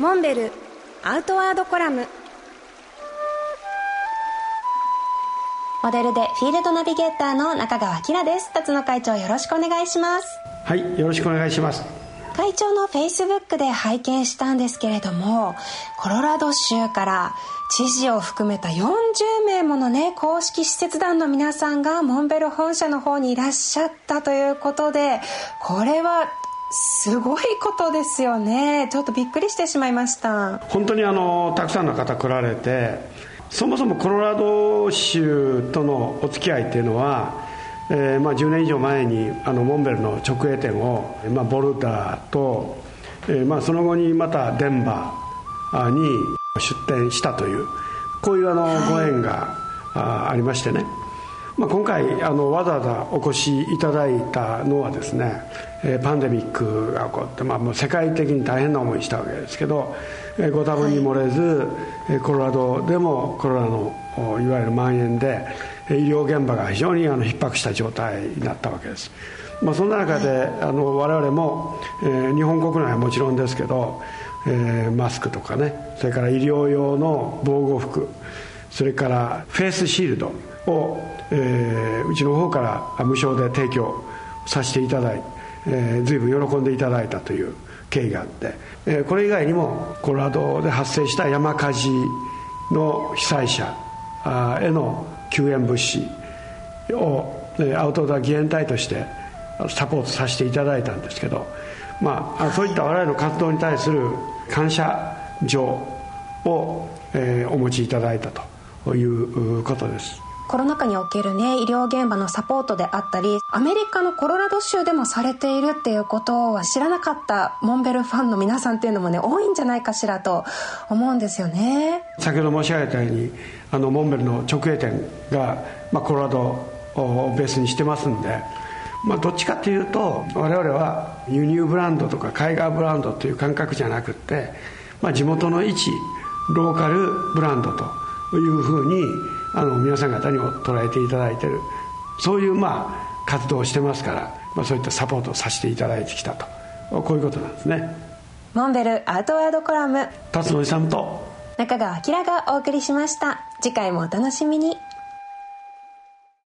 モンベルアウトワードコラム。モデルでフィールドナビゲーターの中川明です。辰野会長よろしくお願いします。はいよろしくお願いします。会長のフェイスブックで拝見したんですけれどもコロラド州から知事を含めた40名ものね公式施設団の皆さんがモンベル本社の方にいらっしゃったということでこれはすごいことですよね。ちょっとびっくりしてしまいました。本当にあのたくさんの方来られてそもそもコロラド州とのお付き合いっていうのはえーまあ、10年以上前にあのモンベルの直営店を、まあ、ボルダーと、えーまあ、その後にまたデンバーに出店したというこういうあのご縁が、あありましてね、まあ、今回あのわざわざお越しいただいたのはですね、えー、パンデミックが起こって、まあ、もう世界的に大変な思いしたわけですけど、えー、ご多分に漏れず、はい、コロラドでもコロナのいわゆる蔓延で医療現場が非常にあの逼迫した状態になったわけです、まあ、そんな中であの我々も、えー、日本国内はもちろんですけど、えー、マスクとかねそれから医療用の防護服それからフェイスシールドを、えー、うちの方から無償で提供させていただいて、えー、随分喜んでいただいたという経緯があって、えー、これ以外にもコロラドで発生した山火事の被災者への救援物資をアウトドア義援隊としてサポートさせていただいたんですけど、まあ、そういった我々の活動に対する感謝状を、えー、お持ちいただいたと。いうことです。コロナ禍におけるね医療現場のサポートであったりアメリカのコロラド州でもされているっていうことは知らなかったモンベルファンの皆さんっていうのもね多いんじゃないかしらと思うんですよね。先ほど申し上げたようにあのモンベルの直営店が、まあ、コロラドをベースにしてますんで、まあ、どっちかっていうと我々は輸入ブランドとか海外ブランドという感覚じゃなくって、まあ、地元の一ローカルブランドというふうにあの皆さん方にも捉えていただいてる。そういうまあ活動をしてますから、まあ、そういったサポートをさせていただいてきたと。こういうことなんですね。モンベルアートワードコラム。辰野勇と。中川明がお送りしました。次回もお楽しみに